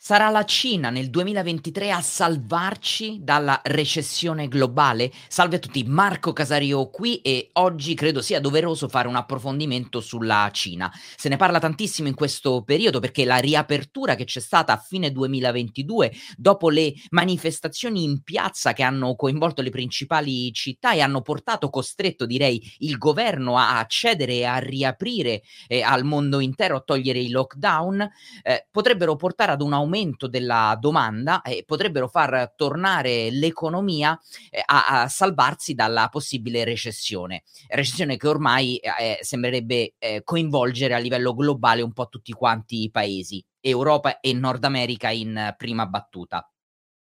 Sarà la Cina nel 2023 a salvarci dalla recessione globale? Salve a tutti, Marco Casario qui e oggi credo sia doveroso fare un approfondimento sulla Cina. Se ne parla tantissimo in questo periodo perché la riapertura che c'è stata a fine 2022 dopo le manifestazioni in piazza che hanno coinvolto le principali città e hanno portato, costretto direi, il governo a accedere e a riaprire eh, al mondo intero, a togliere i lockdown, eh, potrebbero portare ad un aumento aumento della domanda e potrebbero far tornare l'economia eh, a, a, salvarsi dalla possibile recessione. Recessione che ormai eh, sembrerebbe eh, coinvolgere a livello globale un po' tutti quanti i paesi, Europa e Nord America in prima battuta.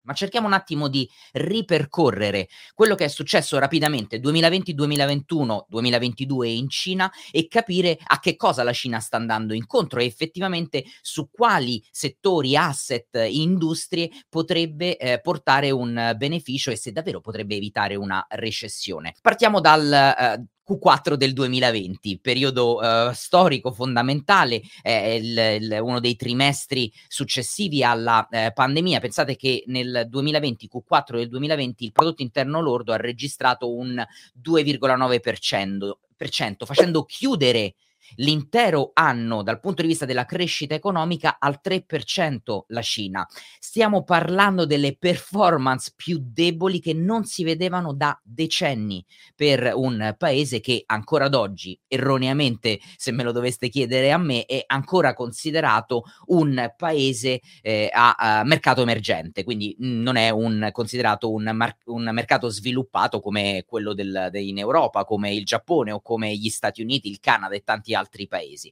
Ma cerchiamo un attimo di ripercorrere quello che è successo rapidamente 2020, 2021, 2022 in Cina e capire a che cosa la Cina sta andando incontro e effettivamente su quali settori, asset, industrie potrebbe eh, portare un beneficio e se davvero potrebbe evitare una recessione. Partiamo dal eh, Q4 del 2020, periodo uh, storico fondamentale, è il, il, uno dei trimestri successivi alla eh, pandemia. Pensate che nel 2020, Q4 del 2020, il prodotto interno lordo ha registrato un 2,9%, facendo chiudere l'intero anno dal punto di vista della crescita economica al 3% la Cina. Stiamo parlando delle performance più deboli che non si vedevano da decenni per un paese che ancora ad oggi, erroneamente, se me lo doveste chiedere a me, è ancora considerato un paese eh, a, a, mercato emergente, quindi non è un, considerato un, mar- un mercato sviluppato come quello del, de, in Europa, come il Giappone o come gli Stati Uniti, il Canada e tanti altri paesi.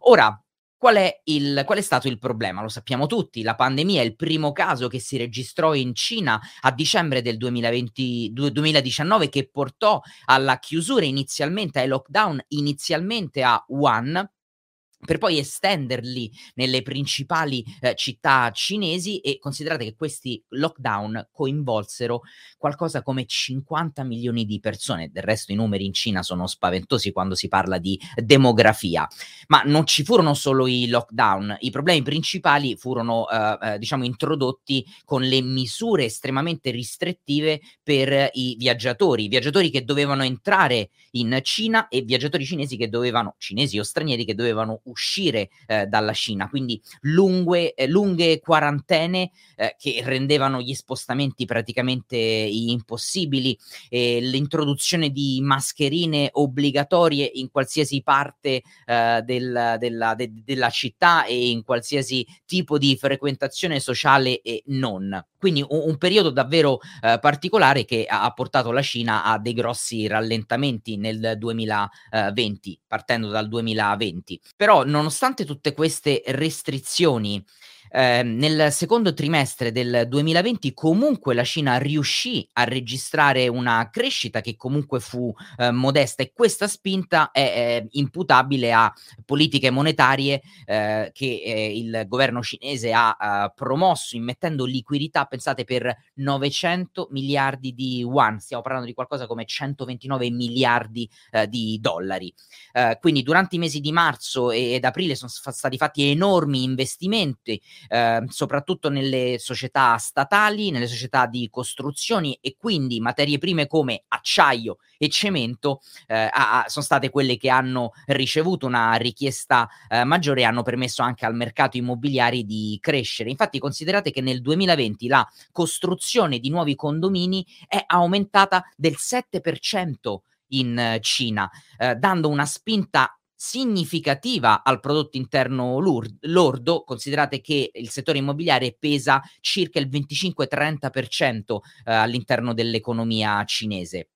Ora, Qual è, il, qual è, stato il problema? Lo sappiamo tutti, la pandemia è il primo caso che si registrò in Cina a dicembre del 2020, 2019 che portò alla chiusura inizialmente, ai lockdown inizialmente a Wuhan, per poi estenderli nelle principali eh, città cinesi e considerate che questi lockdown coinvolsero qualcosa come 50 milioni di persone, del resto i numeri in Cina sono spaventosi quando si parla di demografia, ma non ci furono solo i lockdown, i problemi principali furono eh, eh, diciamo introdotti con le misure estremamente restrittive per i viaggiatori, viaggiatori che dovevano entrare in Cina e viaggiatori cinesi che dovevano, cinesi o stranieri che dovevano uscire eh, dalla Cina, quindi lunghe, eh, lunghe quarantene eh, che rendevano gli spostamenti praticamente impossibili, l'introduzione di mascherine obbligatorie in qualsiasi parte eh, del, della, de, della città e in qualsiasi tipo di frequentazione sociale e non. Quindi un, un periodo davvero eh, particolare che ha, portato la Cina a dei grossi rallentamenti nel 2020, partendo dal 2020. Però nonostante tutte queste restrizioni eh, nel secondo trimestre del 2020 comunque la Cina riuscì a registrare una crescita che comunque fu eh, modesta e questa spinta è, è imputabile a politiche monetarie eh, che eh, il governo cinese ha promosso immettendo liquidità, pensate, per 900 miliardi di yuan, stiamo parlando di qualcosa come 129 miliardi eh, di dollari. Eh, quindi durante i mesi di marzo ed aprile sono stati fatti enormi investimenti eh, soprattutto nelle società statali, nelle società di costruzioni e quindi materie prime come acciaio e cemento eh, a, sono state quelle che hanno ricevuto una richiesta eh, maggiore e hanno permesso anche al mercato immobiliare di crescere. Infatti considerate che nel 2020 la costruzione di nuovi condomini è aumentata del 7% in Cina, eh, dando una spinta significativa al prodotto interno lordo, considerate che il settore immobiliare pesa circa il 25-30% eh, all'interno dell'economia cinese.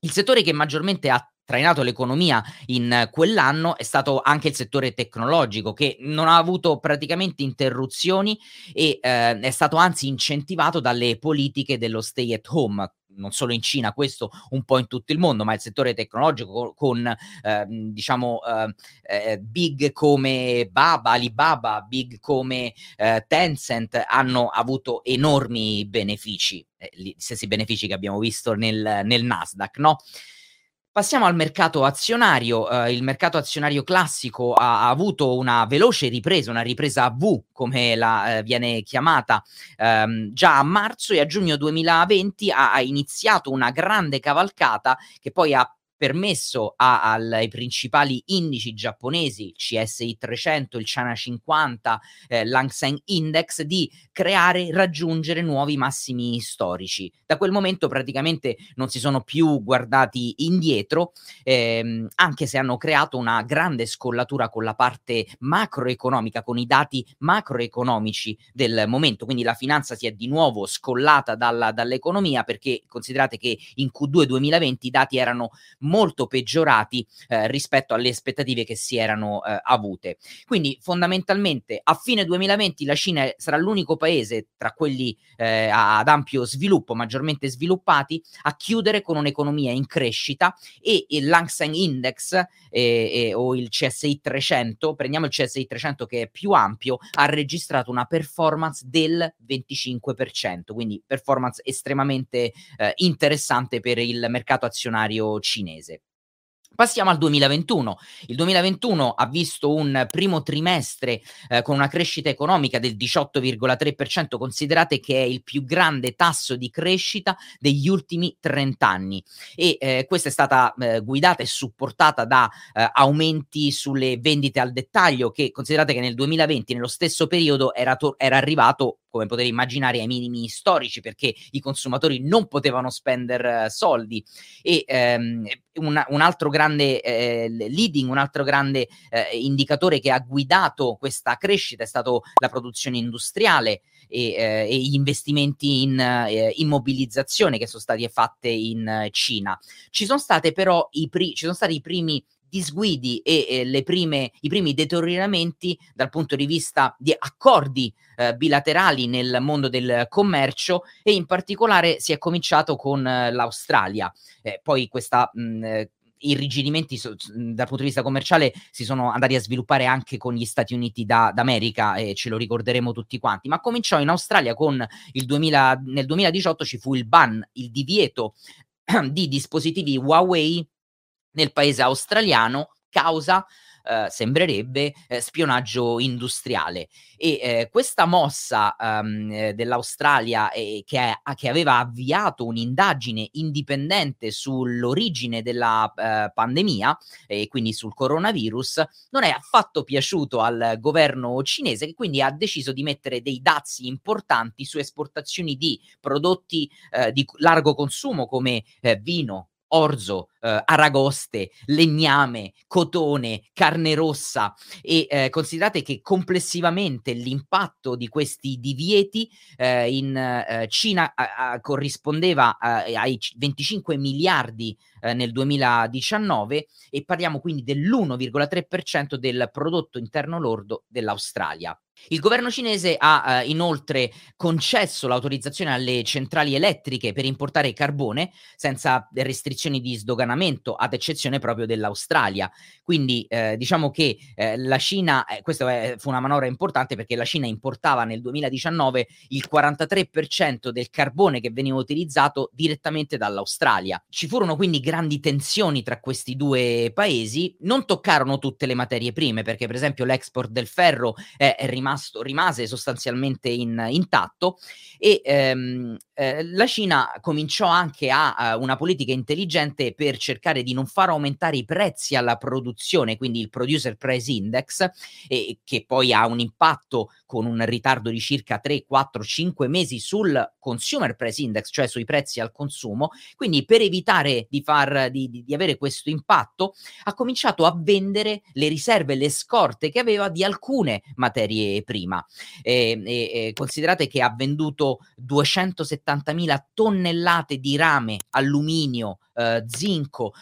Il settore che maggiormente ha trainato l'economia in quell'anno è stato anche il settore tecnologico che non ha avuto praticamente interruzioni e eh, è stato anzi incentivato dalle politiche dello stay at home non solo in Cina, questo un po' in tutto il mondo, ma il settore tecnologico con, eh, diciamo, eh, eh, big come Baba, Alibaba, big come eh, Tencent hanno avuto enormi benefici, eh, gli stessi benefici che abbiamo visto nel, nel Nasdaq, no? Passiamo al mercato azionario. Uh, il mercato azionario classico ha, ha, avuto una veloce ripresa, una ripresa V, come la uh, viene chiamata, um, già a marzo e a giugno 2020 ha, ha iniziato una grande cavalcata che poi ha permesso a, ai principali indici giapponesi, CSI 300, il China 50, eh, l'Hang Seng Index, di creare, raggiungere nuovi massimi storici. Da quel momento praticamente non si sono più guardati indietro, ehm, anche se hanno creato una grande scollatura con la parte macroeconomica, con i dati macroeconomici del momento. Quindi la finanza si è di nuovo scollata dalla, dall'economia perché considerate che in Q2 2020 i dati erano molto peggiorati eh, rispetto alle aspettative che si erano eh, avute. Quindi fondamentalmente a fine 2020 la Cina sarà l'unico paese tra quelli eh, ad ampio sviluppo, maggiormente sviluppati, a chiudere con un'economia in crescita e il Lang Seng Index o il CSI 300, prendiamo il CSI 300 che è più ampio, ha registrato una performance del 25%, quindi performance estremamente eh, interessante per il mercato azionario cinese mese. Passiamo al 2021. Il 2021 ha visto un primo trimestre eh, con una crescita economica del 18,3%, considerate che è il più grande tasso di crescita degli ultimi 30 anni e eh, questa è stata eh, guidata e supportata da eh, aumenti sulle vendite al dettaglio che considerate che nel 2020 nello stesso periodo era, to- era arrivato come potete immaginare, ai minimi storici perché i consumatori non potevano spendere uh, soldi. E ehm, un, un, altro grande eh, leading, un altro grande eh, indicatore che ha guidato questa crescita è stato la produzione industriale e, eh, e gli investimenti in eh, immobilizzazione che sono stati fatti in Cina. Ci sono pri- ci sono stati i primi disguidi e eh, prime, i primi deterioramenti dal punto di vista di accordi eh, bilaterali nel mondo del commercio e in particolare si è cominciato con eh, l'Australia. Eh, poi questa mh, eh, irrigidimenti so, dal punto di vista commerciale si sono andati a sviluppare anche con gli Stati Uniti da, d'America e ce lo ricorderemo tutti quanti, ma cominciò in Australia con il 2000, nel 2018 ci fu il ban, il divieto di dispositivi Huawei nel paese australiano causa Uh, sembrerebbe eh, spionaggio industriale. E eh, questa mossa um, dell'Australia eh, che, che, aveva avviato un'indagine indipendente sull'origine della uh, pandemia e quindi sul coronavirus non è affatto piaciuto al governo cinese che quindi ha deciso di mettere dei dazi importanti su esportazioni di prodotti uh, di largo consumo come vino orzo, eh, aragoste, legname, cotone, carne rossa e eh, considerate che complessivamente l'impatto di questi divieti eh, in eh, Cina corrispondeva ai 25 miliardi eh, nel 2019 e parliamo quindi dell'1,3% del prodotto interno lordo dell'Australia. Il governo cinese ha eh, inoltre concesso l'autorizzazione alle centrali elettriche per importare carbone senza restrizioni di sdoganamento, ad eccezione proprio dell'Australia. Quindi eh, diciamo che eh, la Cina, eh, questa fu una manovra importante perché la Cina importava nel 2019 il 43% del carbone che veniva utilizzato direttamente dall'Australia. Ci furono quindi grandi tensioni tra questi due paesi, non toccarono tutte le materie prime perché per esempio l'export del ferro è rimasto rimasto, rimase sostanzialmente in, intatto e ehm, eh, la Cina cominciò anche a, a una politica intelligente per cercare di non far aumentare i prezzi alla produzione, quindi il Producer Price Index, e, che poi ha un impatto con un ritardo di circa 3, 4, 5 mesi sul Consumer Price Index, cioè sui prezzi al consumo. Quindi per evitare di, far, di, di, di avere questo impatto, ha cominciato a vendere le riserve, le scorte che aveva di alcune materie prima. E, e, e considerate che ha venduto 270.000 tonnellate di rame, alluminio, eh, zinco,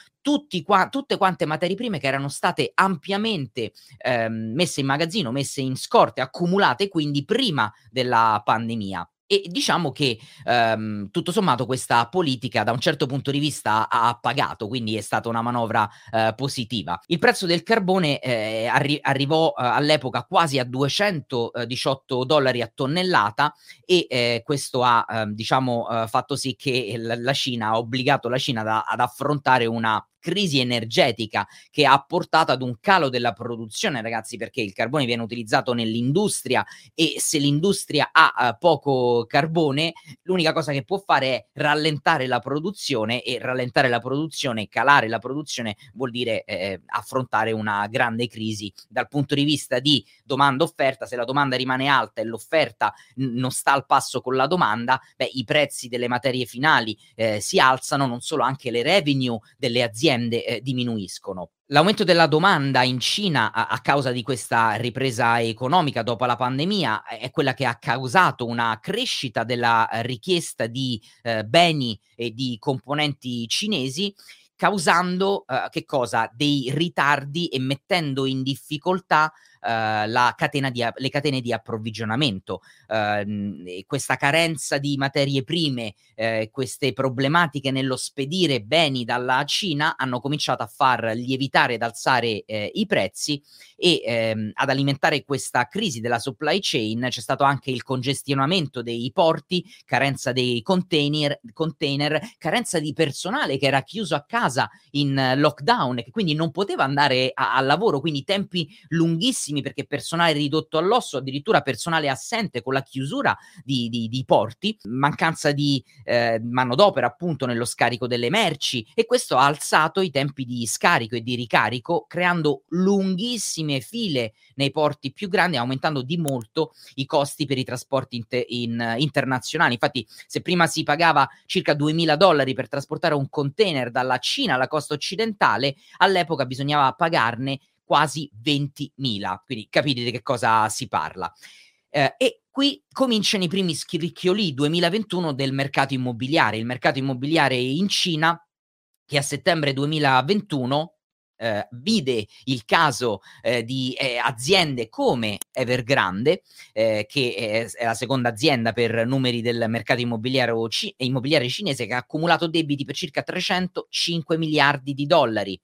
qua, tutte quante materie prime che erano state ampiamente ehm, messe in magazzino, messe in scorte, accumulate quindi prima della pandemia. E diciamo che ehm, tutto sommato questa politica da un certo punto di vista ha pagato, quindi è stata una manovra eh, positiva. Il prezzo del carbone eh, arri- arrivò eh, all'epoca quasi a 218 dollari a tonnellata e eh, questo ha ehm, diciamo eh, fatto sì che la, Cina ha obbligato la Cina da, ad affrontare una crisi energetica che ha portato ad un calo della produzione, ragazzi, perché il carbone viene utilizzato nell'industria e se l'industria ha uh, poco carbone, l'unica cosa che può fare è rallentare la produzione e rallentare la produzione, calare la produzione vuol dire eh, affrontare una grande crisi. Dal punto di vista di domanda offerta, se la domanda rimane alta e l'offerta n- non sta al passo con la domanda, beh, i prezzi delle materie finali eh, si alzano, non solo anche le revenue delle aziende eh, diminuiscono. L'aumento della domanda in Cina a, a, causa di questa ripresa economica dopo la pandemia è quella che ha causato una crescita della richiesta di eh, beni e di componenti cinesi causando uh, che cosa? Dei ritardi e mettendo in difficoltà catena di, le catene di approvvigionamento. Uh, questa carenza di materie prime, uh, queste problematiche nello spedire beni dalla Cina hanno cominciato a far lievitare ed alzare eh, i prezzi e ehm, ad alimentare questa crisi della supply chain c'è stato anche il congestionamento dei porti, carenza dei container, container carenza di personale che era chiuso a casa in lockdown e che quindi non poteva andare a, al lavoro, quindi tempi lunghissimi pochissimi perché personale ridotto all'osso, addirittura personale assente con la chiusura di, di, di porti, mancanza di eh, manodopera appunto nello scarico delle merci e questo ha alzato i tempi di scarico e di ricarico creando lunghissime file nei porti più grandi, aumentando di molto i costi per i trasporti inter- in, internazionali. Infatti se prima si pagava circa 2000 dollari per trasportare un container dalla Cina alla costa occidentale, all'epoca bisognava pagarne quasi 20.000, quindi capite di che cosa si parla. Eh, e qui cominciano i primi scricchioli 2021 del mercato immobiliare. Il mercato immobiliare in Cina, che a settembre 2021 eh, vide il caso eh, di eh, aziende come Evergrande, eh, che è, è, la seconda azienda per numeri del mercato immobiliare, ci- immobiliare cinese, che ha accumulato debiti per circa 305 miliardi di dollari.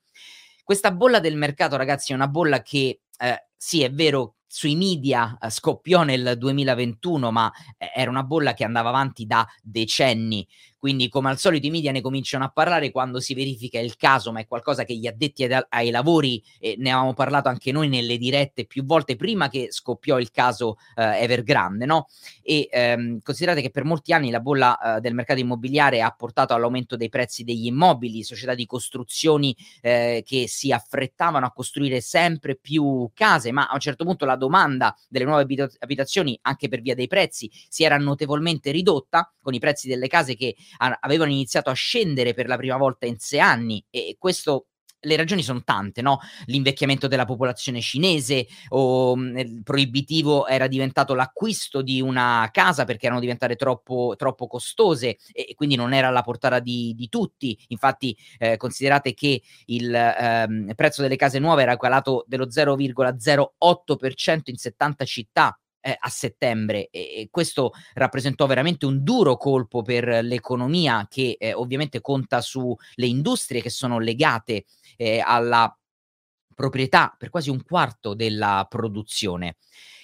Questa bolla del mercato, ragazzi, è una bolla che eh, sì, è vero, sui media eh, scoppiò nel 2021, ma eh, era una bolla che andava avanti da decenni. Quindi, come al solito, i media ne cominciano a parlare quando si verifica il caso, ma è qualcosa che gli addetti ai, lavori, eh, ne avevamo parlato anche noi nelle dirette più volte prima che scoppiò il caso eh, Evergrande, no? E ehm, considerate che per molti anni la bolla del mercato immobiliare ha portato all'aumento dei prezzi degli immobili, società di costruzioni che si affrettavano a costruire sempre più case, ma a un certo punto la domanda delle nuove abita- abitazioni, anche per via dei prezzi, si era notevolmente ridotta, con i prezzi delle case che a- avevano iniziato a scendere per la prima volta in sei anni e questo le ragioni sono tante, no? L'invecchiamento della popolazione cinese o mh, mm, proibitivo era diventato l'acquisto di una casa perché erano diventate troppo, troppo costose e, e, quindi non era alla portata di, di tutti. Infatti, eh, considerate che il ehm, prezzo delle case nuove era calato dello 0,08% in 70 città eh, a settembre e, e, questo rappresentò veramente un duro colpo per l'economia che eh, ovviamente conta sulle industrie che sono legate eh, alla proprietà per quasi un quarto della produzione.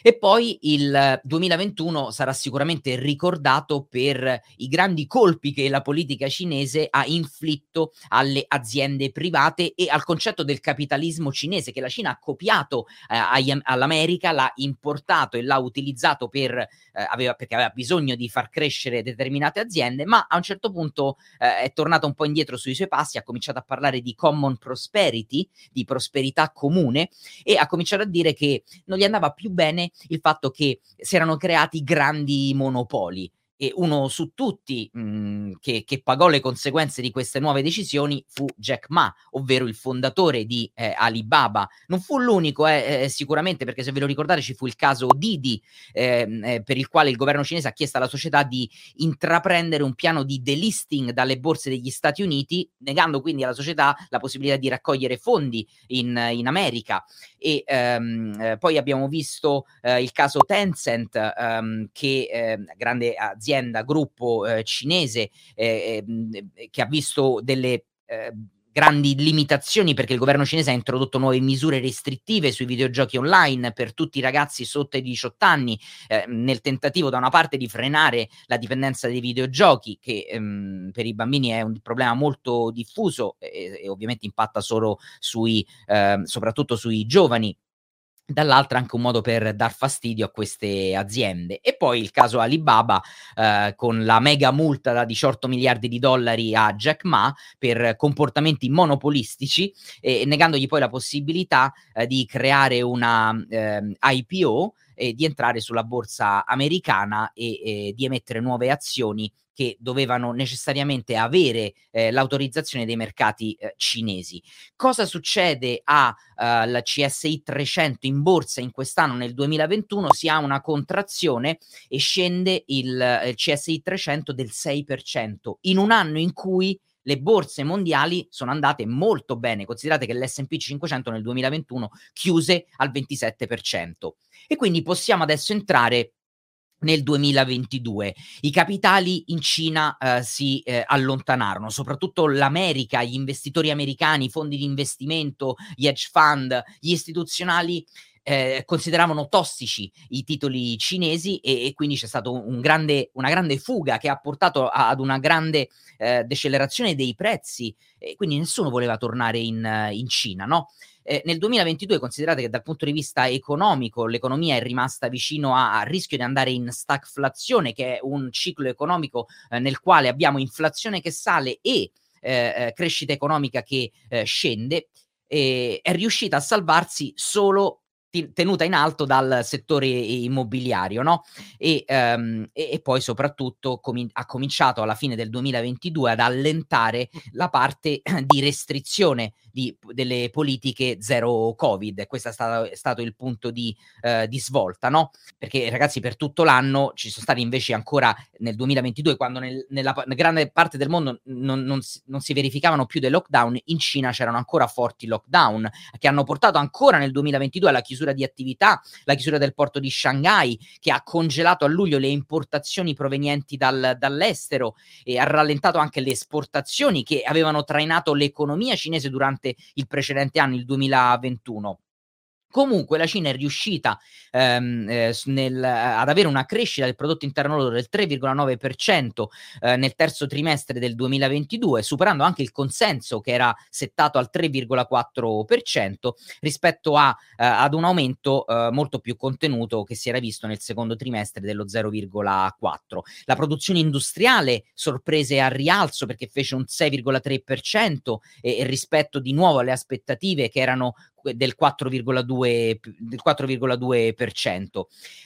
E poi il 2021 sarà sicuramente ricordato per i grandi colpi che la politica cinese ha inflitto alle aziende private e al concetto del capitalismo cinese che la Cina ha copiato eh, agli, all'America, l'ha importato e l'ha utilizzato per, eh, aveva, perché aveva bisogno di far crescere determinate aziende, ma a un certo punto eh, è tornato un po' indietro sui suoi passi, ha cominciato a parlare di common prosperity, di prosperità comune e ha cominciato a dire che non gli andava più bene il fatto che si erano creati grandi monopoli e uno su tutti mh, mhmm, che, che, pagò le conseguenze di queste nuove decisioni fu Jack Ma, ovvero il fondatore di eh, Alibaba. Non fu l'unico, eh, eh, sicuramente, perché se ve lo ricordate ci fu il caso Didi, ehm, eh, per il quale il governo cinese ha chiesto alla società di intraprendere un piano di delisting dalle borse degli Stati Uniti, negando quindi alla società la possibilità di raccogliere fondi in, in America. E ehm, eh, poi abbiamo visto il caso Tencent, ehm, che ehm, grande azienda azienda, gruppo eh, cinese eh, ehm, che ha visto delle eh, grandi limitazioni perché il governo cinese ha introdotto nuove misure restrittive sui videogiochi online per tutti i ragazzi sotto i 18 anni, eh, nel tentativo da una parte di frenare la dipendenza dei videogiochi, che ehm, per i bambini è un problema molto diffuso e, e ovviamente impatta solo sui, eh, soprattutto sui giovani dall'altra anche un modo per dar fastidio a queste aziende. E poi il caso Alibaba eh, con la mega multa da 18 miliardi di dollari a Jack Ma per comportamenti monopolistici e negandogli poi la possibilità eh, di creare una eh, IPO e di entrare sulla borsa americana e di emettere nuove azioni che dovevano necessariamente avere eh, l'autorizzazione dei mercati eh, cinesi. Cosa succede uh, CSI 300 in borsa in quest'anno nel 2021? Si ha una contrazione e scende il, il CSI 300 del 6% in un anno in cui le borse mondiali sono andate molto bene. Considerate che l'SP 500 nel 2021 chiuse al 27%. E quindi possiamo adesso entrare nel 2022. I capitali in Cina eh, si eh, allontanarono, soprattutto l'America, gli investitori americani, i fondi di investimento, gli hedge fund, gli istituzionali eh, consideravano tossici i titoli cinesi e, e quindi c'è stata un grande, una grande fuga che ha portato a, ad una grande eh, decelerazione dei prezzi e quindi nessuno voleva tornare in, in Cina, no? Eh, nel 2022 considerate che dal punto di vista economico l'economia è rimasta vicino a, a rischio di andare in stagflazione, che è un ciclo economico eh, nel quale abbiamo inflazione che sale e eh, eh crescita economica che eh, scende, è riuscita a salvarsi solo tenuta in alto dal settore immobiliario, no? E, um, e, e poi soprattutto com- ha cominciato alla fine del 2022 ad allentare la parte di restrizione di, delle politiche zero Covid. Questo è stato, è stato il punto di, uh, di, svolta, no? Perché ragazzi per tutto l'anno ci sono stati invece ancora nel 2022, quando nel, nella, nella, grande parte del mondo non, non, si, non si verificavano più dei lockdown, in Cina c'erano ancora forti lockdown che hanno portato ancora nel 2022 alla chiusura di attività, la chiusura del porto di Shanghai che ha congelato a luglio le importazioni provenienti dal, dall'estero e ha rallentato anche le esportazioni che avevano trainato l'economia cinese durante il precedente anno, il 2021. Comunque la Cina è riuscita ehm, eh, nel, ad avere una crescita del prodotto interno lordo del 3,9% eh, nel terzo trimestre del 2022, superando anche il consenso che era settato al 3,4% rispetto a, eh, ad un aumento eh, molto più contenuto che si era visto nel secondo trimestre dello 0,4%. La produzione industriale sorprese a rialzo perché fece un 6,3% e, e rispetto di nuovo alle aspettative che erano del 4,2%. Del 4,2%.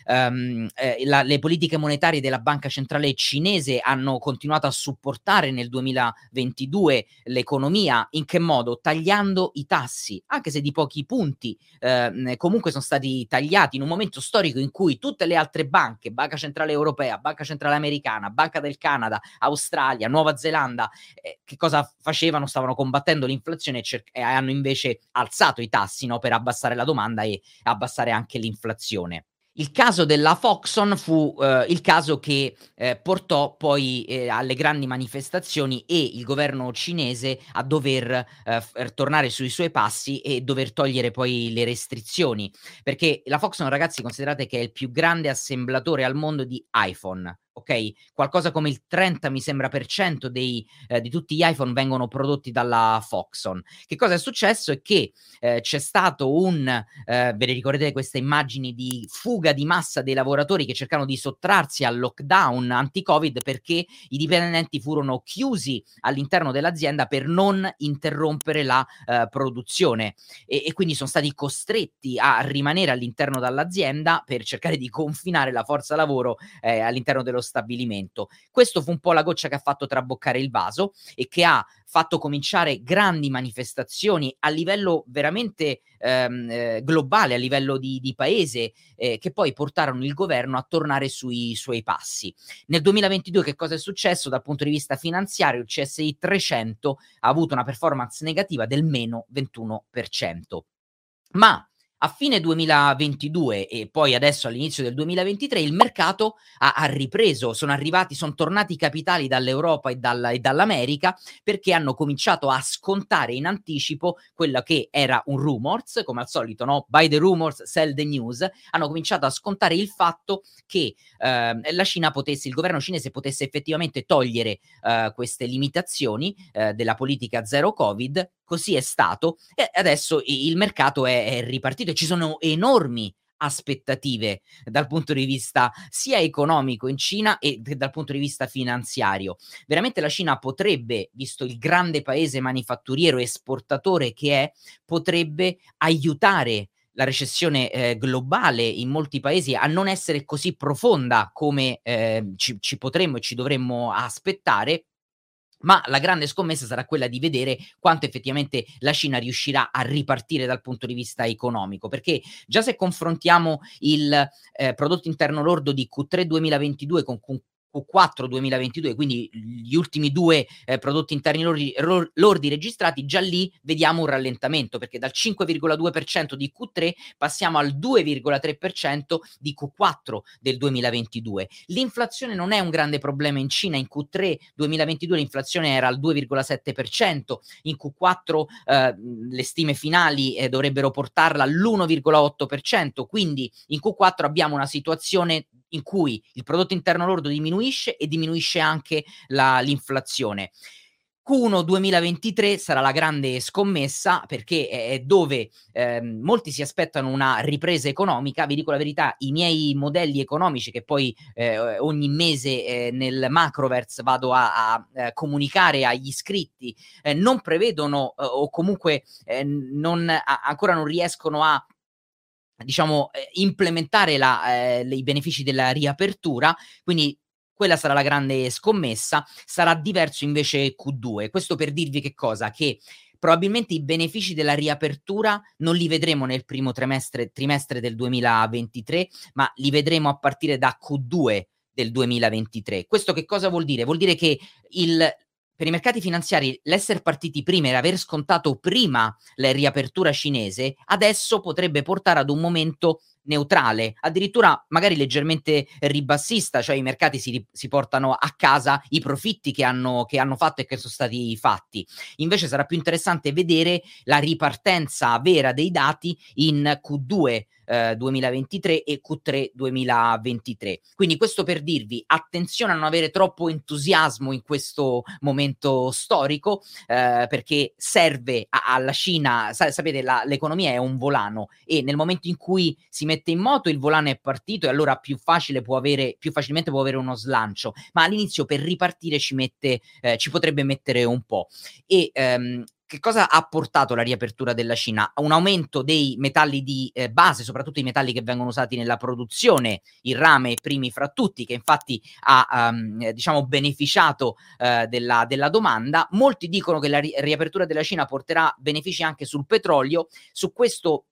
Um, eh, la, le politiche monetarie della banca centrale cinese hanno continuato a supportare nel 2022 l'economia. In che modo? Tagliando i tassi, anche se di pochi punti, eh, comunque sono stati tagliati in un momento storico in cui tutte le altre banche, Banca Centrale Europea, Banca Centrale Americana, Banca del Canada, Australia, Nuova Zelanda, eh, che cosa facevano? Stavano combattendo l'inflazione e, cer- e hanno invece alzato i tassi tassi no, per abbassare la domanda e abbassare anche l'inflazione. Il caso della Foxon fu eh, il caso che eh, portò poi eh, alle grandi manifestazioni e il governo cinese a dover eh, tornare sui suoi passi e dover togliere poi le restrizioni. Perché la Foxon, ragazzi, considerate che è il più grande assemblatore al mondo di iPhone ok? Qualcosa come il 30, mi sembra, per cento dei, eh, di tutti gli iPhone vengono prodotti dalla Foxon. Che cosa è successo? È che eh, c'è stato un, eh, ve le ricordate queste immagini di fuga di massa dei lavoratori che cercano di sottrarsi al lockdown anti-Covid perché i dipendenti furono chiusi all'interno dell'azienda per non interrompere la eh, produzione e, e quindi sono stati costretti a rimanere all'interno dell'azienda per cercare di confinare la forza lavoro eh, all'interno dello stabilimento. Questo fu un po' la goccia che ha fatto traboccare il vaso e che ha fatto cominciare grandi manifestazioni a livello veramente ehm, eh, globale, a livello di, di paese, eh, che poi portarono il governo a tornare sui suoi passi. Nel 2022 che cosa è successo dal punto di vista finanziario? Il CSI 300 ha avuto una performance negativa del meno 21%. Ma a fine 2022 e poi adesso all'inizio del 2023 il mercato ha, ha ripreso, sono arrivati, sono tornati i capitali dall'Europa e, dalla, e, dall'America perché hanno cominciato a scontare in anticipo quello che era un rumors, come al solito, no? Buy the rumors, sell the news, hanno cominciato a scontare il fatto che eh, la Cina potesse, il governo cinese potesse effettivamente togliere eh, queste limitazioni eh, della politica zero Covid Così è stato e adesso il mercato è, è ripartito e ci sono enormi aspettative dal punto di vista sia economico in Cina e dal punto di vista finanziario. Veramente la Cina potrebbe, visto il grande paese manifatturiero esportatore che è, potrebbe aiutare la recessione eh, globale in molti paesi a non essere così profonda come eh, ci, ci potremmo e ci dovremmo aspettare ma la grande scommessa sarà quella di vedere quanto effettivamente la Cina riuscirà a ripartire dal punto di vista economico, perché già se confrontiamo il eh, prodotto interno lordo di Q3 2022 con Q Q4 2022, quindi gli ultimi due eh, prodotti interni lordi, lordi, registrati, già lì vediamo un rallentamento perché dal 5,2% di Q3 passiamo al 2,3% di Q4 del 2022. L'inflazione non è un grande problema in Cina, in Q3 2022 l'inflazione era al 2,7%, in Q4 eh, le stime finali eh, dovrebbero portarla all'1,8%, quindi in Q4 abbiamo una situazione in cui il prodotto interno lordo diminuisce e diminuisce anche la, l'inflazione. Q1 2023 sarà la grande scommessa perché è dove eh, molti si aspettano una ripresa economica. Vi dico la verità, i miei modelli economici che poi eh, ogni mese eh, nel Macroverse vado a, a, a, comunicare agli iscritti eh, non prevedono eh, o comunque eh, non, a, ancora non riescono a diciamo, eh, implementare la, eh, i benefici della riapertura, quindi quella sarà la grande scommessa, sarà diverso invece Q2. Questo per dirvi che cosa? Che probabilmente i benefici della riapertura non li vedremo nel primo trimestre, trimestre del 2023, ma li vedremo a partire da Q2 del 2023. Questo che cosa vuol dire? Vuol dire che il, per i mercati finanziari l'essere partiti prima e aver scontato prima la riapertura cinese adesso potrebbe portare ad un momento neutrale, addirittura magari leggermente ribassista, cioè i mercati si, si portano a casa i profitti che hanno, che hanno, fatto e che sono stati fatti. Invece sarà più interessante vedere la ripartenza vera dei dati in Q2 eh, 2023 e Q3 2023. Quindi questo per dirvi attenzione a non avere troppo entusiasmo in questo momento storico eh, perché serve a, alla Cina, sa, sapete la, l'economia è un volano e nel momento in cui si mette in moto il volano è partito e allora più facile può avere più facilmente può avere uno slancio, ma all'inizio per ripartire ci mette eh, ci potrebbe mettere un po' e ehm, che cosa ha portato la riapertura della Cina? Un aumento dei metalli di eh, base, soprattutto i metalli che vengono usati nella produzione, il rame primi fra tutti, che infatti ha um, diciamo beneficiato uh, della, della, domanda. Molti dicono che la ri- riapertura della Cina porterà benefici anche sul petrolio. Su questo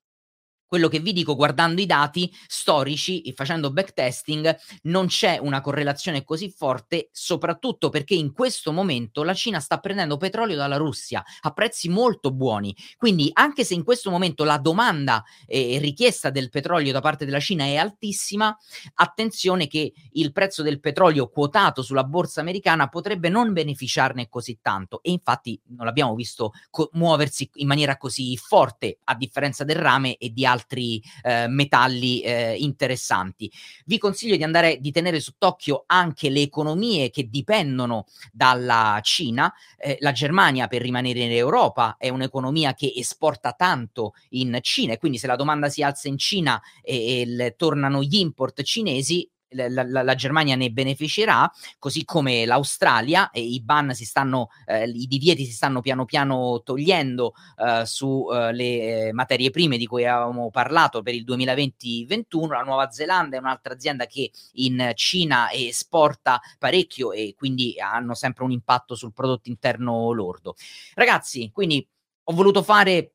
quello che vi dico guardando i dati storici e facendo backtesting non c'è una correlazione così forte soprattutto perché in questo momento la Cina sta prendendo petrolio dalla Russia a prezzi molto buoni. Quindi anche se in questo momento la domanda e richiesta del petrolio da parte della Cina è altissima attenzione che il prezzo del petrolio quotato sulla borsa americana potrebbe non beneficiarne così tanto. E infatti non l'abbiamo visto co- muoversi in maniera così forte a differenza del rame e di altri altri eh, metalli eh, interessanti. Vi consiglio di andare di tenere sott'occhio anche le economie che dipendono dalla Cina. Eh, la Germania, per rimanere in Europa, è un'economia che esporta tanto in Cina e quindi se la domanda si alza in Cina e, e tornano gli import cinesi, la, la, la, Germania ne beneficerà, così come l'Australia e i ban si stanno, eh, i divieti si stanno piano piano togliendo eh, sulle eh, materie prime di cui avevamo parlato per il 2020-21. La Nuova Zelanda è un'altra azienda che in Cina esporta parecchio e quindi hanno sempre un impatto sul prodotto interno lordo. Ragazzi, quindi ho voluto fare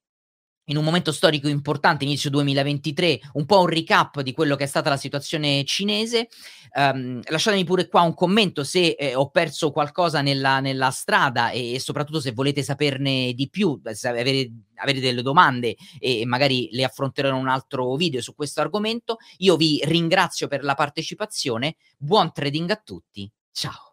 in un momento storico importante, inizio 2023, un po' un recap di quello che è stata la situazione cinese. Um, lasciatemi pure qua un commento se eh, ho perso qualcosa nella, nella strada e, e, soprattutto se volete saperne di più, se avere, avere delle domande e, e magari le affronterò in un altro video su questo argomento. Io vi ringrazio per la partecipazione, buon trading a tutti, ciao!